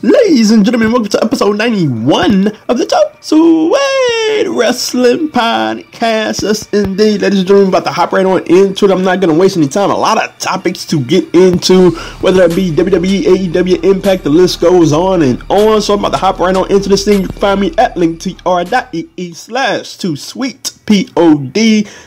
Ladies and gentlemen, welcome to episode 91 of the Talk Sweet Wrestling Podcast. Yes, indeed, ladies and gentlemen, about to hop right on into it. I'm not going to waste any time. A lot of topics to get into, whether it be WWE, AEW, Impact, the list goes on and on. So I'm about to hop right on into this thing. You can find me at linktr.ee slash 2 sweet pod.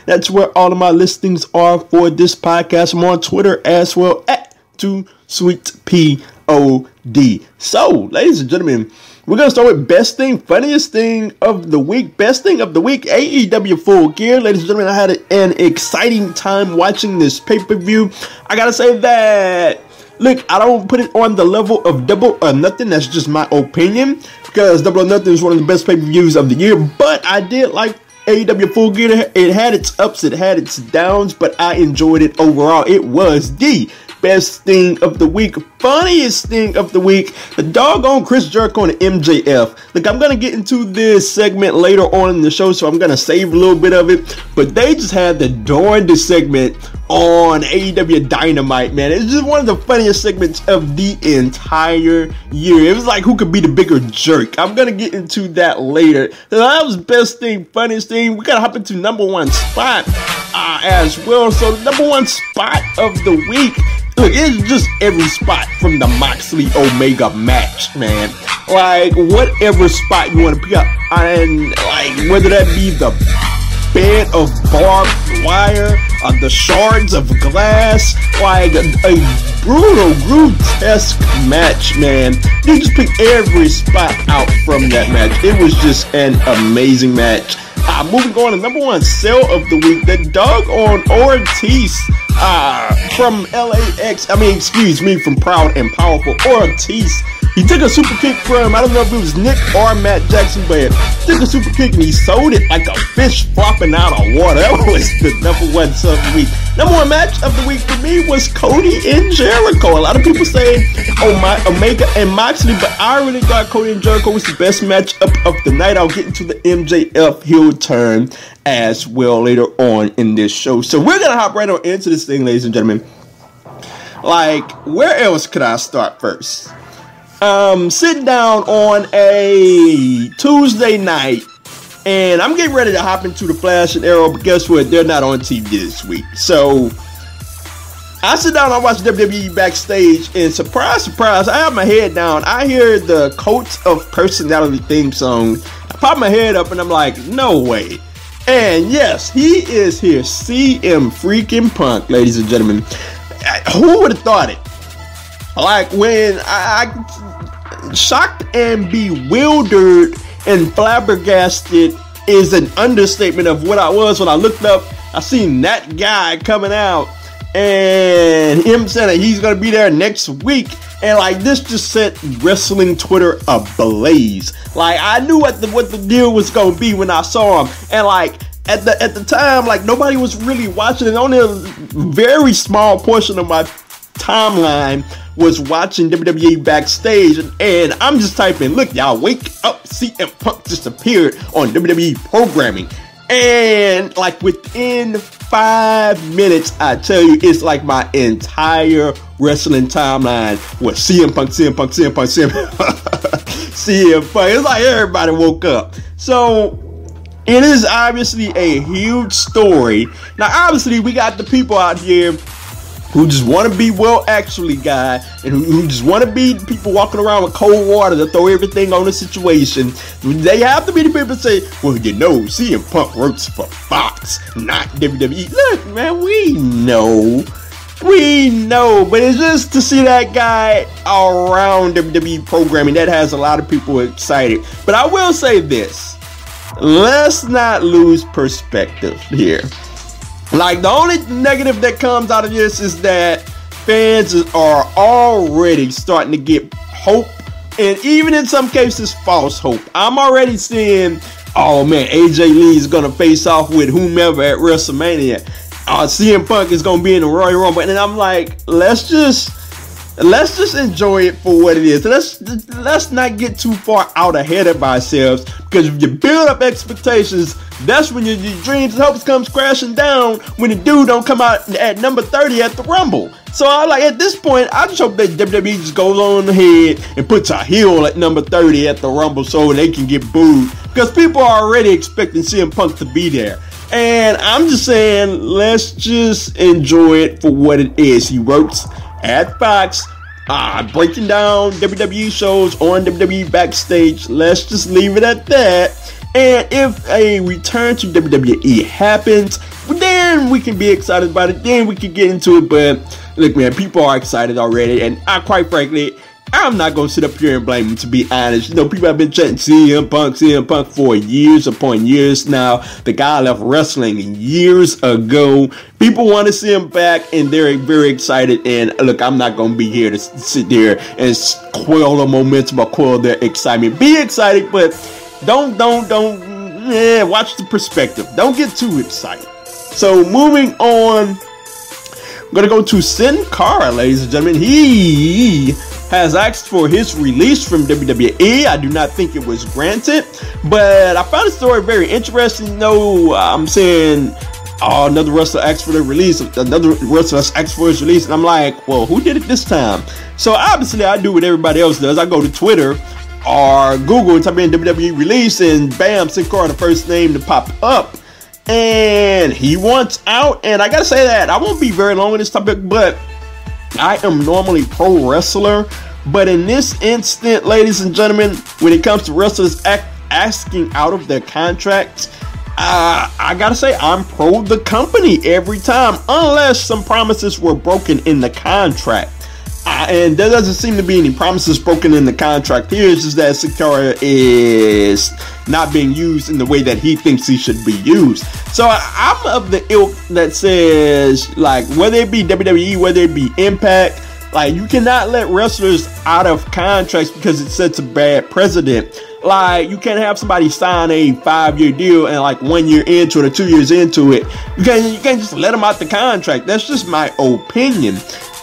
That's where all of my listings are for this podcast. I'm on Twitter as well at 2 sweet pod. OD. So, ladies and gentlemen, we're gonna start with best thing, funniest thing of the week, best thing of the week, AEW Full Gear. Ladies and gentlemen, I had an exciting time watching this pay per view. I gotta say that. Look, I don't put it on the level of double or nothing. That's just my opinion because double or nothing is one of the best pay per views of the year. But I did like AEW Full Gear. It had its ups, it had its downs, but I enjoyed it overall. It was the best thing of the week, funniest thing of the week, the doggone Chris Jericho and MJF. Look, I'm gonna get into this segment later on in the show, so I'm gonna save a little bit of it. But they just had the darndest segment on AEW Dynamite, man. It's just one of the funniest segments of the entire year. It was like who could be the bigger jerk. I'm gonna get into that later. So that was best thing, funniest thing. We gotta hop into number one spot uh, as well. So number one spot of the week Look, it's just every spot from the Moxley Omega match, man. Like, whatever spot you want to pick up. And, like, whether that be the bed of barbed wire, uh, the shards of glass, like a, a brutal, grotesque match, man. You just pick every spot out from that match. It was just an amazing match. Uh, moving on to number one sale of the week, the dog on Ortiz uh, from LAX. I mean, excuse me, from Proud and Powerful Ortiz he took a super kick from, I don't know if it was Nick or Matt Jackson, but he took a super kick and he sold it like a fish flopping out of water. That was the number one of the week. Number one match of the week for me was Cody and Jericho. A lot of people say, oh, my Omega and Moxley, but I really thought Cody and Jericho was the best match of, of the night. I'll get into the MJF heel turn as well later on in this show. So we're going to hop right on into this thing, ladies and gentlemen. Like, where else could I start first? Um, sitting down on a Tuesday night, and I'm getting ready to hop into the Flash and Arrow, but guess what? They're not on TV this week. So I sit down, I watch WWE backstage, and surprise, surprise, I have my head down. I hear the Cult of Personality theme song. I pop my head up, and I'm like, no way. And yes, he is here, CM freaking Punk, ladies and gentlemen. Who would have thought it? Like when I, I shocked and bewildered and flabbergasted is an understatement of what I was when I looked up. I seen that guy coming out and him saying that he's gonna be there next week. And like this just set wrestling Twitter ablaze. Like I knew what the what the deal was gonna be when I saw him. And like at the at the time, like nobody was really watching it. Only a very small portion of my timeline was watching WWE backstage, and, I'm just typing, look, y'all, wake up, CM Punk just appeared on WWE programming. And like within five minutes, I tell you, it's like my entire wrestling timeline was CM Punk, CM Punk, CM Punk, CM Punk, CM Punk. It's like everybody woke up. So it is obviously a huge story. Now, obviously, we got the people out here who just want to be well actually guy and who, just want to be people walking around with cold water to throw everything on the situation. They have to be the people say, well, you know, CM Punk works for Fox, not WWE. Look, man, we know. We know, but it's just to see that guy around WWE programming that has a lot of people excited. But I will say this let's not lose perspective here. Like the only negative that comes out of this is that fans are already starting to get hope, and even in some cases, false hope. I'm already seeing, oh man, AJ Lee is gonna face off with whomever at WrestleMania. Uh, CM Punk is gonna be in the Royal Rumble, and I'm like, let's just let's just enjoy it for what it is. Let's let's not get too far out ahead of ourselves because if you build up expectations, that's when your, your dreams and hopes comes crashing down when the dude don't come out at number 30 at the Rumble. So I like at this point, I just hope that WWE just goes on ahead and puts a heel at number 30 at the Rumble so they can get booed because people are already expecting CM Punk to be there. And I'm just saying, let's just enjoy it for what it is. He works at Fox, uh, breaking down WWE shows on WWE Backstage. Let's just leave it at that. And if a return to WWE happens, then we can be excited about it. Then we can get into it. But look, man, people are excited already. And I, quite frankly, I'm not gonna sit up here and blame. To be honest, you know, people have been chanting CM Punk, CM Punk for years upon years now. The guy left wrestling years ago. People want to see him back, and they're very excited. And look, I'm not gonna be here to sit there and quell the momentum or quell their excitement. Be excited, but don't, don't, don't. Yeah, watch the perspective. Don't get too excited. So moving on, I'm gonna go to Sin Cara, ladies and gentlemen. He has asked for his release from WWE. I do not think it was granted, but I found the story very interesting. Know, I'm saying, oh, another wrestler asked for the release, another wrestler asked for his release, and I'm like, well, who did it this time? So obviously, I do what everybody else does. I go to Twitter or Google and type in WWE release, and bam, Sin Cara, the first name to pop up. And he wants out, and I gotta say that I won't be very long on this topic, but I am normally pro wrestler, but in this instant, ladies and gentlemen, when it comes to wrestlers act, asking out of their contracts, uh, I gotta say I'm pro the company every time, unless some promises were broken in the contract. Uh, and there doesn't seem to be any promises broken in the contract here. It's just that Sin Cara is not being used in the way that he thinks he should be used. So I'm of the ilk that says, like, whether it be WWE, whether it be Impact, like, you cannot let wrestlers out of contracts because it sets a bad precedent. Like, you can't have somebody sign a five year deal and, like, one year into it or two years into it. You can't, you can't just let them out the contract. That's just my opinion.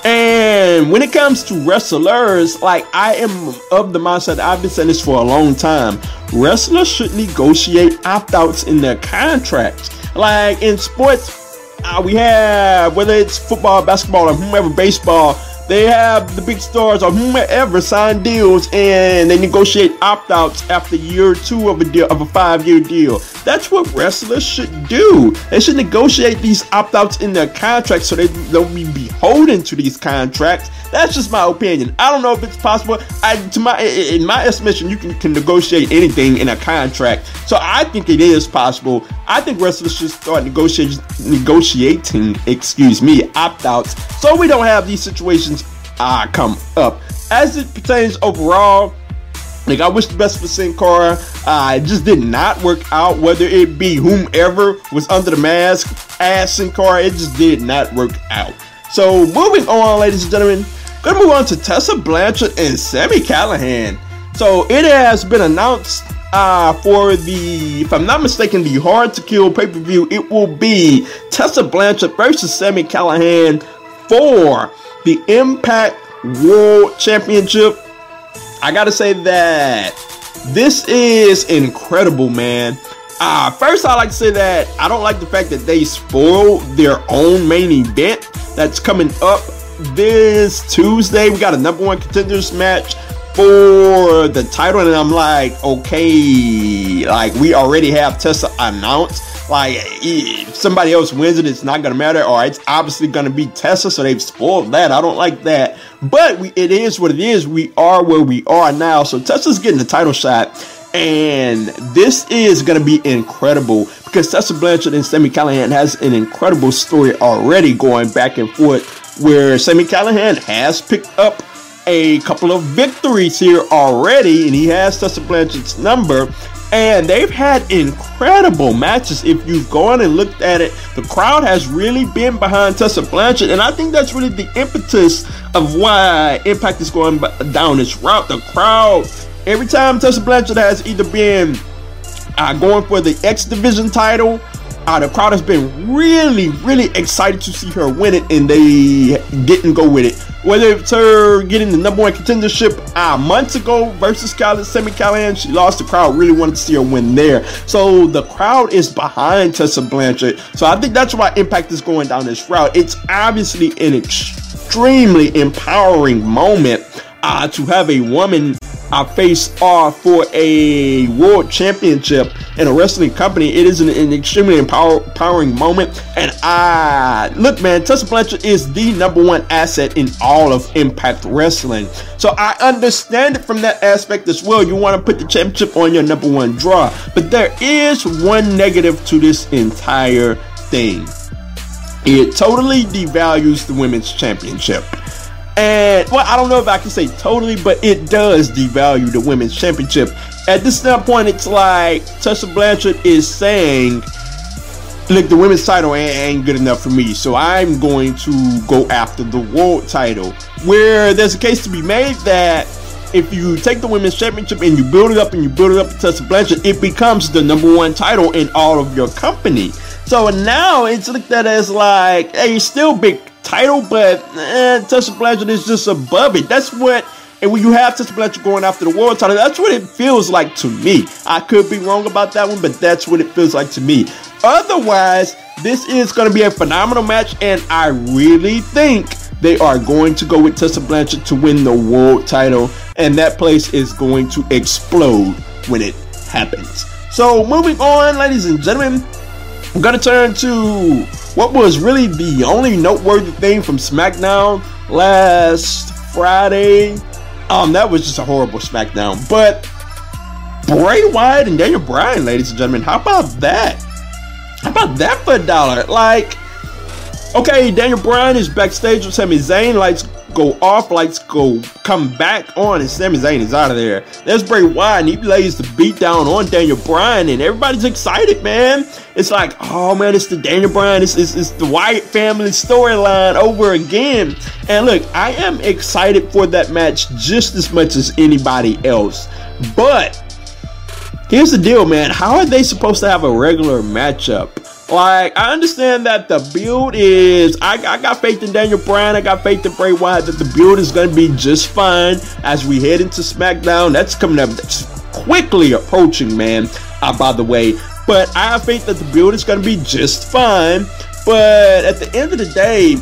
And when it comes to wrestlers, like I am of the mindset, I've been saying this for a long time. Wrestlers should negotiate opt outs in their contracts. Like in sports, uh, we have whether it's football, basketball, or whomever, baseball, they have the big stars or whomever sign deals and they negotiate opt-outs after year two of a deal of a five-year deal. That's what wrestlers should do. They should negotiate these opt-outs in their contracts so they don't be beholden to these contracts. That's just my opinion. I don't know if it's possible. I, to my in my estimation, you can, can negotiate anything in a contract. So I think it is possible. I think wrestlers should start negotiating negotiating, excuse me, opt-outs so we don't have these situations uh, come up. As it pertains overall, like I wish the best for Sin Cara. Uh, it just did not work out. Whether it be whomever was under the mask as Sin Cara, it just did not work out. So moving on, ladies and gentlemen, gonna move on to Tessa Blanchard and Sami Callihan. So it has been announced uh, for the, if I'm not mistaken, the Hard to Kill pay per view. It will be Tessa Blanchard versus Sami Callihan for the Impact World Championship. I gotta say that this is incredible, man. Uh, first, I like to say that I don't like the fact that they spoiled their own main event that's coming up this Tuesday. We got a number one contenders match for the title, and I'm like, okay, like we already have Tessa announced. Like, if somebody else wins it, it's not gonna matter, or it's obviously gonna be Tessa, so they've spoiled that. I don't like that, but we, it is what it is. We are where we are now, so Tessa's getting the title shot. And this is going to be incredible because Tessa Blanchard and Sami Callihan has an incredible story already going back and forth where Sami Callihan has picked up a couple of victories here already and he has Tessa Blanchard's number and they've had incredible matches. If you've gone and looked at it, the crowd has really been behind Tessa Blanchard, and I think that's really the impetus of why Impact is going down this route. The crowd, every time Tessa Blanchard has either been uh, going for the X Division title Uh, the crowd has been really, really excited to see her win it, and they didn't go with it. Whether it's her getting the number one contendership uh, months ago versus Cal- Sami Callihan, she lost. The crowd really wanted to see her win there. So the crowd is behind Tessa Blanchard. So I think that's why Impact is going down this route. It's obviously an extremely empowering moment uh, to have a woman uh, face off for a world championship in a wrestling company. It is an, an extremely empower, empowering moment. And I look, man, Tessa Blanchard is the number one asset in all of Impact Wrestling. So I understand it from that aspect as well. You want to put the championship on your number one draw, but there is one negative to this entire thing. It totally devalues the women's championship. And well, I don't know if I can say totally, but it does devalue the women's championship. At this standpoint, it's like Tessa Blanchard is saying, look, the women's title ain't, good enough for me, so I'm going to go after the world title. Where there's a case to be made that if you take the women's championship and you build it up and you build it up to Tessa Blanchard, it becomes the number one title in all of your company. So now it's looked at as like, hey, still big title, but eh, Tessa Blanchard is just above it. That's what. And when you have Tessa Blanchard going after the world title, that's what it feels like to me. I could be wrong about that one, but that's what it feels like to me. Otherwise, this is going to be a phenomenal match, and I really think they are going to go with Tessa Blanchard to win the world title, and that place is going to explode when it happens. So, moving on, ladies and gentlemen, I'm to turn to what was really the only noteworthy thing from SmackDown last Friday. Um, that was just a horrible SmackDown. But Bray Wyatt and Daniel Bryan, ladies and gentlemen, how about that? How about that for a dollar? Like, okay, Daniel Bryan is backstage with Sami Zayn. Lights go off, lights go come back on, and Sami Zayn is out of there. There's Bray Wyatt, and he lays the beat down on Daniel Bryan, and everybody's excited, man. It's like, oh man, it's the Daniel Bryan, it's, it's, it's the Wyatt family storyline over again. And look, I am excited for that match just as much as anybody else. But here's the deal, man. How are they supposed to have a regular matchup? Like, I understand that the build is. I, I got faith in Daniel Bryan. I got faith in Bray Wyatt that the build is going to be just fine as we head into SmackDown. That's coming up. That's quickly approaching, man. Uh, by the way, but I have faith that the build is going to be just fine. But at the end of the day,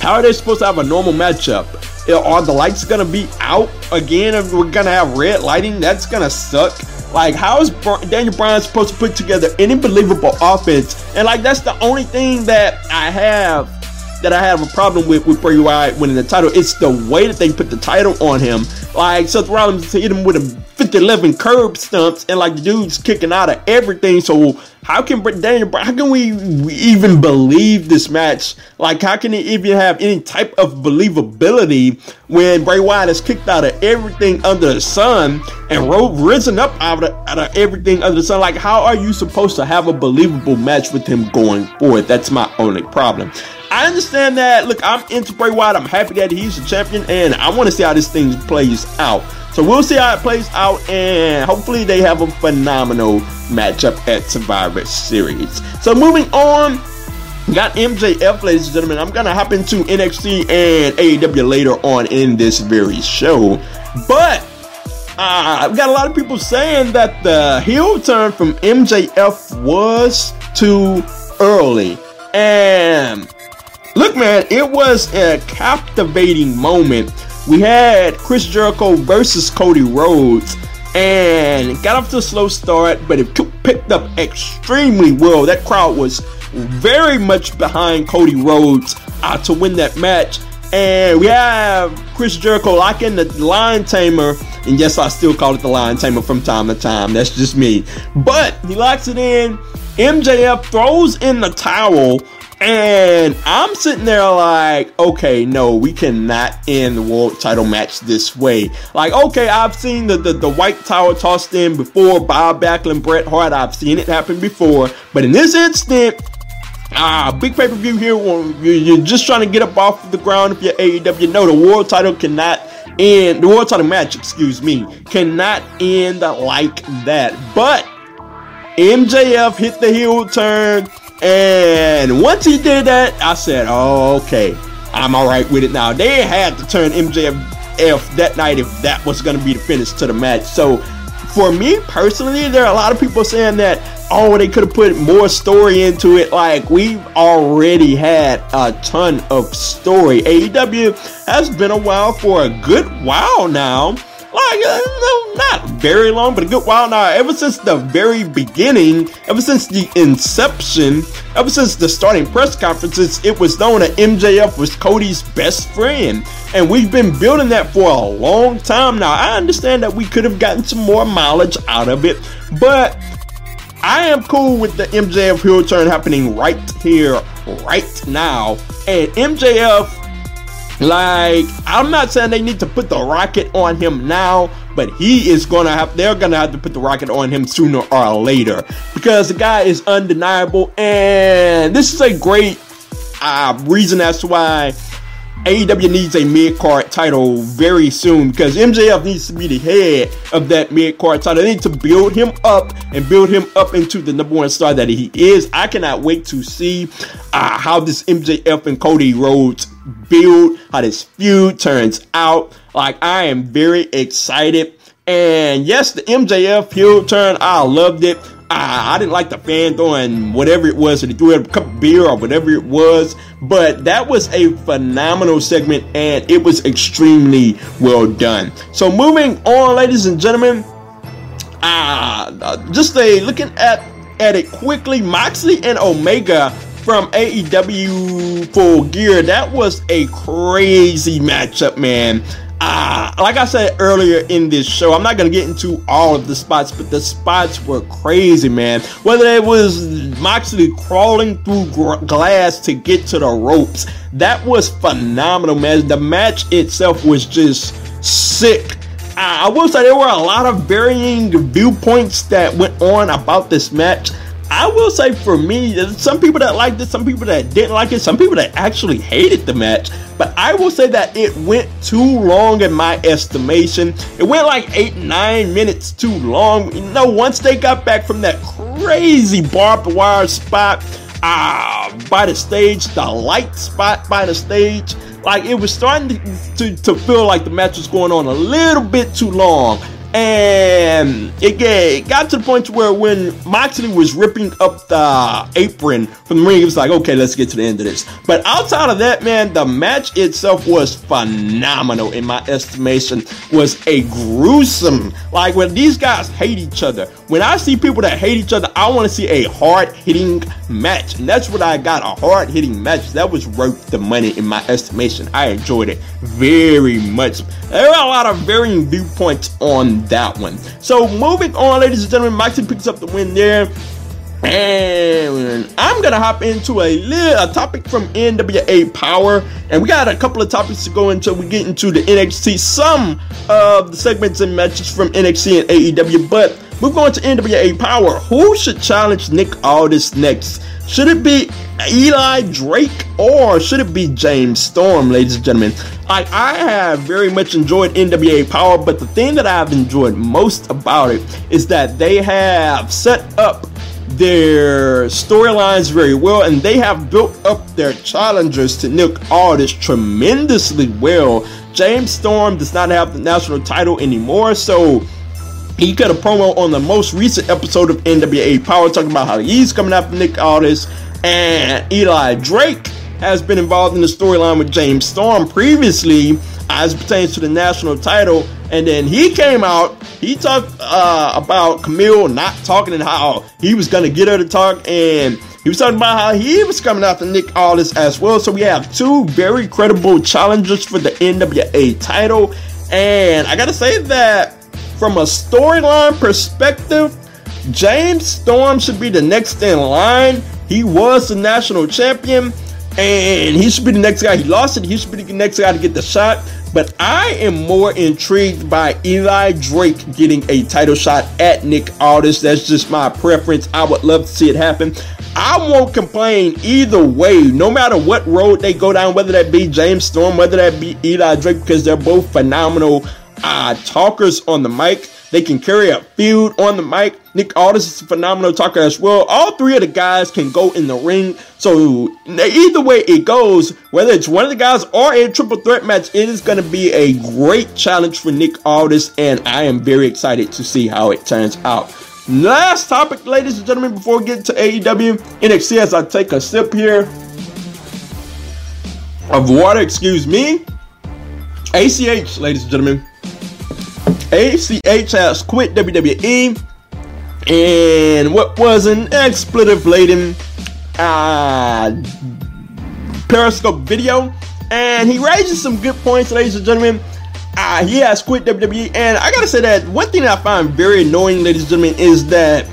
how are they supposed to have a normal matchup? Are the lights to be out again? If we're to have red lighting, that's to suck. Like, how is Daniel Bryan supposed to put together any believable offense? And like, that's the only thing that I have that I have a problem with with Bray Wyatt winning the title. It's the way that they put the title on him. Like Seth Rollins hit him with a 50-11 curb stumps, and like dude's kicking out of everything. So how can Daniel? How can we, we even believe this match? Like how can it even have any type of believability when Bray Wyatt is kicked out of everything under the sun and ro- risen up out of, out of everything under the sun? Like how are you supposed to have a believable match with him going forward? That's my only problem. I understand that. Look, I'm into Bray Wyatt. I'm happy that he's the champion, and I want to see how this thing plays out. So we'll see how it plays out, and hopefully they have a phenomenal matchup at Survivor Series. So moving on, got MJF, ladies and gentlemen. I'm gonna hop into NXT and AEW later on in this very show, but uh, I've got a lot of people saying that the heel turn from MJF was too early, and look, man, it was a captivating moment we had Chris Jericho versus Cody Rhodes and got off to a slow start, but it picked up extremely well. That crowd was very much behind Cody Rhodes uh, to win that match. And we have Chris Jericho locking the Lion Tamer. And yes, I still call it the Lion Tamer from time to time. That's just me. But he locks it in. MJF throws in the towel and I'm sitting there like, okay, no, we cannot end the world title match this way. Like, okay, I've seen the, the, the white tower tossed in before, Bob Backlund, Bret Hart, I've seen it happen before. But in this instant, ah, big pay per view here, you're just trying to get up off the ground if you're AEW. No, the world title cannot end, the world title match, excuse me, cannot end like that. But MJF hit the heel turn. And once he did that, I said, oh, okay, I'm all right with it now. They had to turn MJF that night if that was going to be the finish to the match. So for me personally, there are a lot of people saying that, oh, they could have put more story into it. Like, we've already had a ton of story. AEW has been a while for a good while now like uh, very long, but a good while now. Ever since the very beginning, ever since the inception, ever since the starting press conferences, it was known that MJF was Cody's best friend, and we've been building that for a long time now. I understand that we could have gotten some more mileage out of it, but I am cool with the MJF heel turn happening right here, right now, and MJF like, I'm not saying they need to put the rocket on him now, but he is gonna have, they're gonna have to put the rocket on him sooner or later because the guy is undeniable, and this is a great uh, reason as to why AEW needs a mid card title very soon because MJF needs to be the head of that mid card title. They need to build him up and build him up into the number one star that he is. I cannot wait to see uh, how this MJF and Cody Rhodes build, how this feud turns out. Like, I am very excited. And yes, the MJF heel turn, I loved it. I, I didn't like the fan throwing whatever it was, or they threw a cup of beer or whatever it was. But that was a phenomenal segment and it was extremely well done. So moving on, ladies and gentlemen, uh, just a looking at at it quickly, Moxley and Omega from AEW Full Gear. That was a crazy matchup, man. Uh, like I said earlier in this show, I'm not going to get into all of the spots, but the spots were crazy, man. Whether it was Moxley crawling through gr- glass to get to the ropes, that was phenomenal, man. The match itself was just sick. Uh, I will say there were a lot of varying viewpoints that went on about this match. I will say for me, some people that liked it, some people that didn't like it, some people that actually hated the match. But I will say that it went too long in my estimation. It went like eight, nine minutes too long. You know, once they got back from that crazy barbed wire spot uh, by the stage, the light spot by the stage, like it was starting to, to, to feel like the match was going on a little bit too long. Um, and it, got to the point where when Moxley was ripping up the apron from the ring, it was like, okay, let's get to the end of this. But outside of that, man, the match itself was phenomenal in my estimation. Was a gruesome. Like when these guys hate each other. When I see people that hate each other, I want to see a hard hitting match, and that's what I got. A hard hitting match that was worth the money in my estimation. I enjoyed it very much. There are a lot of varying viewpoints on that one. So moving on, ladies and gentlemen, Moxley picks up the win there. And I'm gonna hop into a little a topic from NWA Power, and we got a couple of topics to go into. We get into the NXT, some of the segments and matches from NXT and AEW, but we're going to NWA Power. Who should challenge Nick Aldis next? Should it be Eli Drake or should it be James Storm, ladies and gentlemen? I, I have very much enjoyed NWA Power, but the thing that I've enjoyed most about it is that they have set up their storylines very well and they have built up their challengers to Nick Aldis tremendously well. James Storm does not have the national title anymore, so he cut a promo on the most recent episode of NWA Power talking about how he's coming after Nick Aldis and Eli Drake has been involved in the storyline with James Storm previously as pertains to the national title. And then he came out, he talked uh, about Camille not talking and how he was going to get her to talk. And he was talking about how he was coming after Nick Aldis as well. So we have two very credible challengers for the NWA title. And I got to say that from a storyline perspective, James Storm should be the next in line. He was the national champion and he should be the next guy. He lost it. He should be the next guy to get the shot. But I am more intrigued by Eli Drake getting a title shot at Nick Aldis. That's just my preference. I would love to see it happen. I won't complain either way, no matter what road they go down, whether that be James Storm, whether that be Eli Drake, because they're both phenomenal uh, talkers on the mic. They can carry a feud on the mic. Nick Aldis is a phenomenal talker as well. All three of the guys can go in the ring. So either way it goes, whether it's one of the guys or a triple threat match, it is going to be a great challenge for Nick Aldis, and I am very excited to see how it turns out. Last topic, ladies and gentlemen, before we get to AEW NXT, as I take a sip here of water, excuse me. ACH, ladies and gentlemen. ACH has quit WWE and what was an expletive laden uh, Periscope video. And he raises some good points, ladies and gentlemen. Uh, he has quit WWE. And I gotta say that one thing that I find very annoying, ladies and gentlemen, is that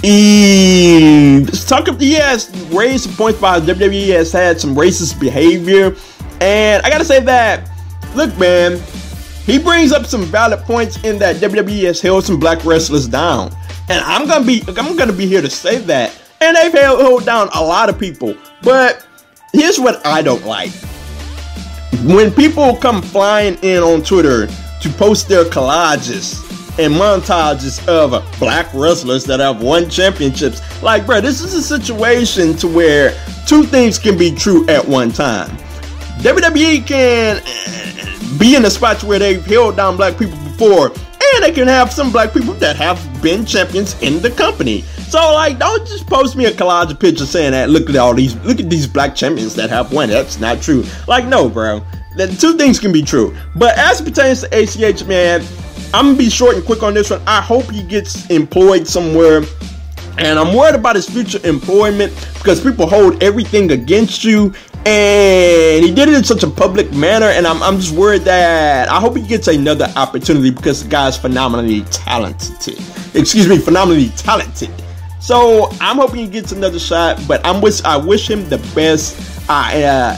he talk he has raised some points about WWE has had some racist behavior. And I gotta say that, look, man, he brings up some valid points in that WWE has held some black wrestlers down. And I'm gonna be I'm gonna be here to say that. And they've held, held down a lot of people. But here's what I don't like. When people come flying in on Twitter to post their collages and montages of black wrestlers that have won championships, like, bro, this is a situation to where two things can be true at one time. WWE can eh, be in the spots where they've held down black people before, and they can have some black people that have been champions in the company. So like, don't just post me a collage of pictures saying that look at all these look at these black champions that have won. That's not true. Like, no, bro. The two things can be true. But as pertains to ACH, man, I'm gonna be short and quick on this one. I hope he gets employed somewhere and I'm worried about his future employment because people hold everything against you and he did it in such a public manner and I'm, I'm just worried that i hope he gets another opportunity because the guy's phenomenally talented. Excuse me phenomenally talented. So i'm hoping he gets another shot but i'm wish i wish him the best uh, uh,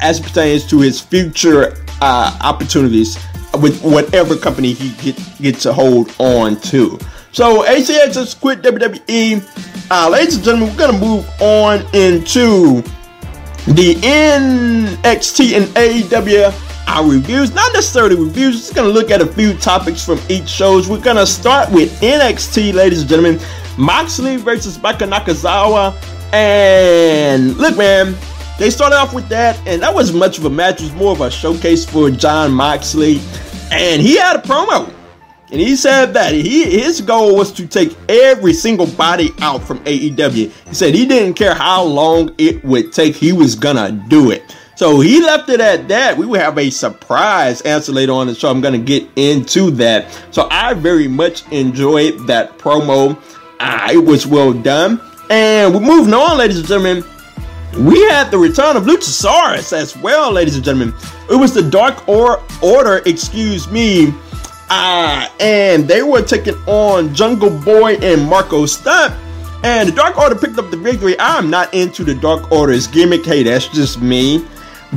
as pertains to his future uh, opportunities with whatever company he get, gets a hold on to. So ACH has quit WWE. Uh, ladies and gentlemen, we're gonna move on into the NXT and AEW our reviews, not necessarily reviews, just gonna look at a few topics from each shows. We're gonna start with NXT, ladies and gentlemen. Moxley versus Michael Nakazawa. And look, man, they started off with that, and that wasn't much of a match, it was more of a showcase for Jon Moxley. And he had a promo. And he said that he his goal was to take every single body out from AEW. He said he didn't care how long it would take, he was gonna do it. So he left it at that. We will have a surprise answer later on the show. I'm gonna get into that. So I very much enjoyed that promo. Ah, it was well done. And we're moving on, ladies and gentlemen. We had the return of Luchasaurus as well, ladies and gentlemen. It was the Dark or- Order, excuse me, uh, and they were taking on Jungle Boy and Marko Stunt. And the Dark Order picked up the victory. I'm not into the Dark Order's gimmick. Hey, that's just me.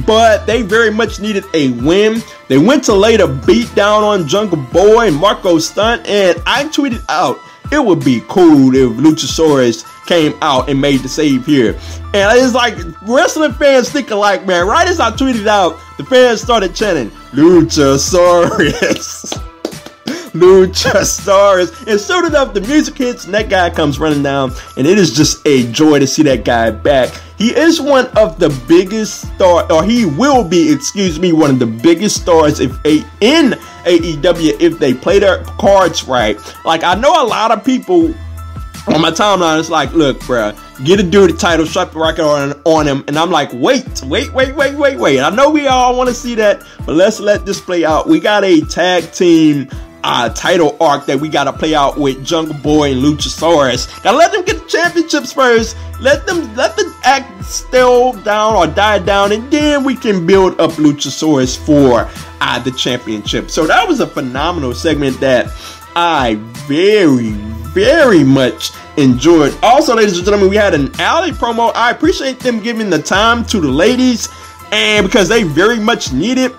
But they very much needed a win. They went to lay the beat down on Jungle Boy and Marko Stunt. And I tweeted out, it would be cool if Luchasaurus came out and made the save here. And it's like wrestling fans think alike, man. Right as I tweeted out, the fans started chanting, Luchasaurus. Luchasaurus. And soon enough, the music hits and that guy comes running down. And it is just a joy to see that guy back. He is one of the biggest stars, or he will be, excuse me, one of the biggest stars if a in AEW if they play their cards right. Like I know a lot of people on my timeline, it's like, look, bruh, get a dude title, strap the rocket on, on him. And I'm like, wait, wait, wait, wait, wait, wait. I know we all want to see that, but let's let this play out. We got a tag team uh, title arc that we got to play out with Jungle Boy and Luchasaurus. Gotta let them get the championships first. Let them let the act still down or die down, and then we can build up Luchasaurus for uh, the championship. So that was a phenomenal segment that I very, very much enjoyed. Also, ladies and gentlemen, we had an Allie promo. I appreciate them giving the time to the ladies, and because they very much need it.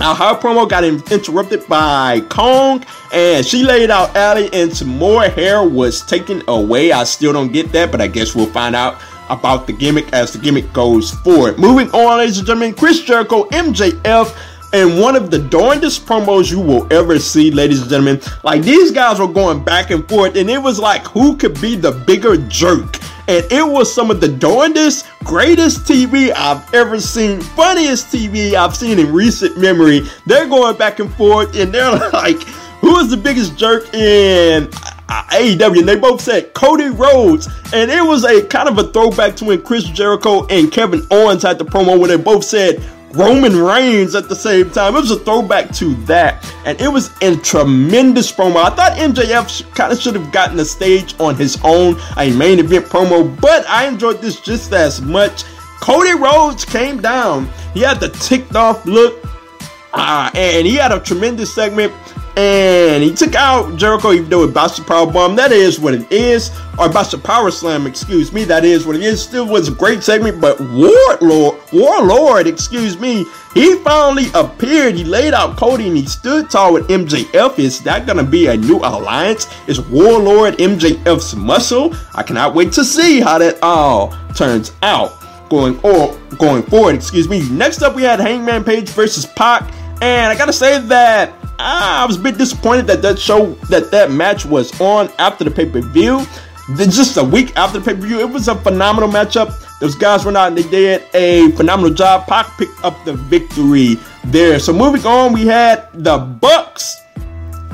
Now, her promo got interrupted by Kong, and she laid out Allie, and some more hair was taken away. I still don't get that, but I guess we'll find out about the gimmick as the gimmick goes forward. Moving on, ladies and gentlemen, Chris Jericho, MJF and one of the darndest promos you will ever see, ladies and gentlemen. Like these guys were going back and forth, and it was like who could be the bigger jerk and it was some of the darndest, greatest TV I've ever seen, funniest TV I've seen in recent memory. They're going back and forth, and they're like, who is the biggest jerk in uh, uh, AEW? And they both said Cody Rhodes, and it was a kind of a throwback to when Chris Jericho and Kevin Owens had the promo when they both said Roman Reigns at the same time. It was a throwback to that, and it was a tremendous promo. I thought MJF kind of should have gotten the stage on his own, a main event promo, but I enjoyed this just as much. Cody Rhodes came down. He had the ticked off look, uh, and he had a tremendous segment and he took out Jericho even though it bounced the power bomb. That is what it is. Or bounced the power slam, excuse me. That is what it is. Still was a great segment, but Wardlow, Wardlow, excuse me, he finally appeared. He laid out Cody and he stood tall with MJF. Is that gonna be a new alliance? Is Wardlow MJF's muscle? I cannot wait to see how that all turns out going or going forward. Excuse me. Next up, we had Hangman Page versus Pac, and I gotta say that I was a bit disappointed that that show that that match was on after the pay per view. Just a week after the pay per view, it was a phenomenal matchup. Those guys went out and they did a phenomenal job. Pac picked up the victory there. So moving on, we had the Bucks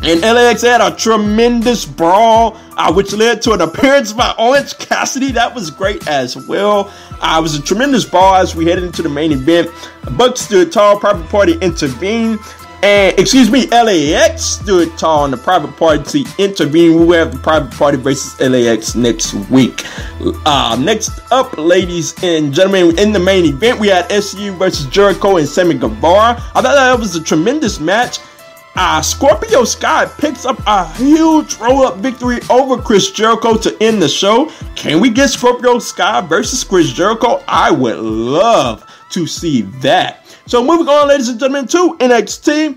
and LAX had a tremendous brawl, uh, which led to an appearance by Orange Cassidy. That was great as well. Uh, it was a tremendous brawl as we headed into the main event. Bucks stood tall, private party intervened. And excuse me, LAX stood tall in the private party to intervene. We will have the private party versus LAX next week. Uh, next up, ladies and gentlemen, in the main event, we had SCU versus Jericho and Sammy Guevara. I thought that was a tremendous match. Uh, Scorpio Sky picks up a huge roll up victory over Chris Jericho to end the show. Can we get Scorpio Sky versus Chris Jericho? I would love to see that. So moving on, ladies and gentlemen, to NXT.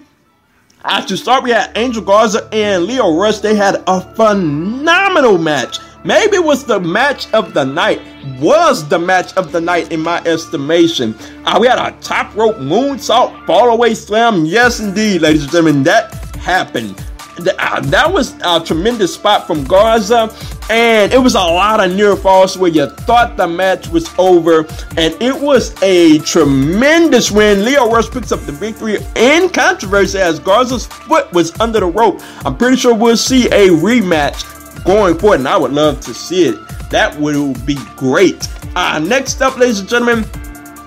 To start, we had Angel Garza and Lio Rush. They had a phenomenal match. Maybe it was the match of the night. Was the match of the night in my estimation. Uh, we had a top rope moonsault, fall away slam. Yes, indeed, ladies and gentlemen, that happened. Uh, that was a tremendous spot from Garza, and it was a lot of near falls where you thought the match was over, and it was a tremendous win. Lio Rush picks up the victory in controversy as Garza's foot was under the rope. I'm pretty sure we'll see a rematch going forward, and I would love to see it. That would be great. Uh, next up, ladies and gentlemen,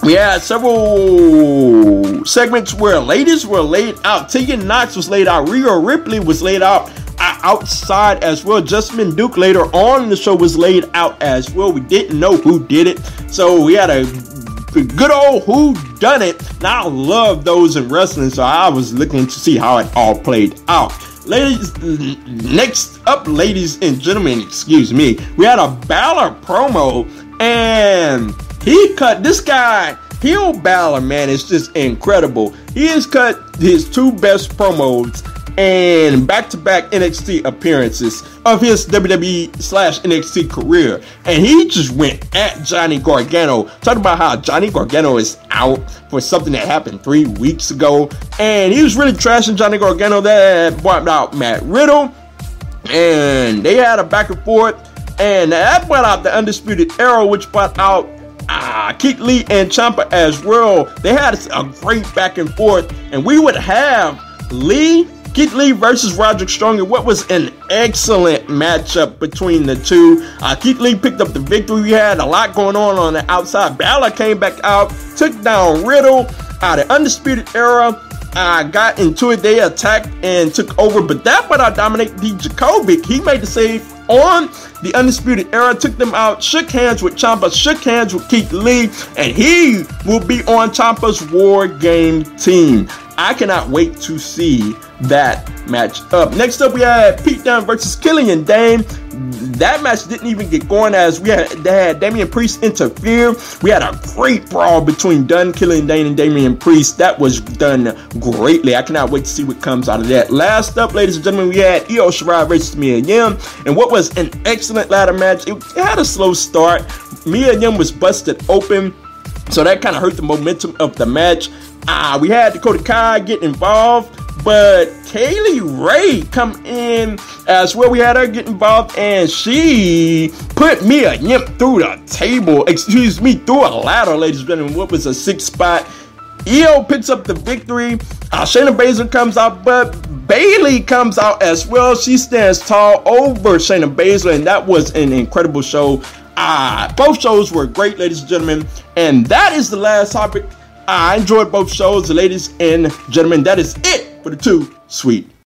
we had several segments where ladies were laid out. Tegan Nox was laid out. Rhea Ripley was laid out uh, outside as well. Jessamyn Duke later on the show was laid out as well. We didn't know who did it. So we had a good old who done it. Now I love those in wrestling, so I was looking to see how it all played out. Ladies, next up, ladies and gentlemen, excuse me, we had a Balor promo and he cut this guy, Heel Balor, man, is just incredible. He has cut his two best promos and back-to-back NXT appearances of his WWE slash NXT career. And he just went at Johnny Gargano, talking about how Johnny Gargano is out for something that happened three weeks ago. And he was really trashing Johnny Gargano that brought out Matt Riddle. And they had a back and forth. And that brought out the Undisputed Era, which brought out ah, Keith Lee and Ciampa as well. They had a great back and forth, and we would have Lee, Keith Lee versus Roderick Strong, and what was an excellent matchup between the two. Uh, Keith Lee picked up the victory. We had a lot going on on the outside. Balor came back out, took down Riddle. Uh, the Undisputed Era uh, got into it. They attacked and took over, but that but I Dominik Dijakovic. He made the save on the Undisputed Era, took them out, shook hands with Ciampa, shook hands with Keith Lee, and he will be on Ciampa's War Game team. I cannot wait to see that match up. Next up, we had Pete Dunne versus Killian Dain. That match didn't even get going as we had, they had Damian Priest interfere. We had a great brawl between Dunne, Killian Dain, and Damian Priest. That was done greatly. I cannot wait to see what comes out of that. Last up, ladies and gentlemen, we had Io Shirai versus Mia Yim, and what was an excellent ladder match. It had a slow start. Mia Yim was busted open. So that kind of hurt the momentum of the match. Uh, we had Dakota Kai get involved, but Kaylee Ray come in as well. We had her get involved, and she put Mia Yim through the table. Excuse me, through a ladder, ladies and gentlemen. What was a six spot? Io picks up the victory. Uh, Shayna Baszler comes out, but Bayley comes out as well. She stands tall over Shayna Baszler, and that was an incredible show. Uh, both shows were great, ladies and gentlemen. And that is the last topic. I enjoyed both shows, ladies and gentlemen. That is it for the two sweet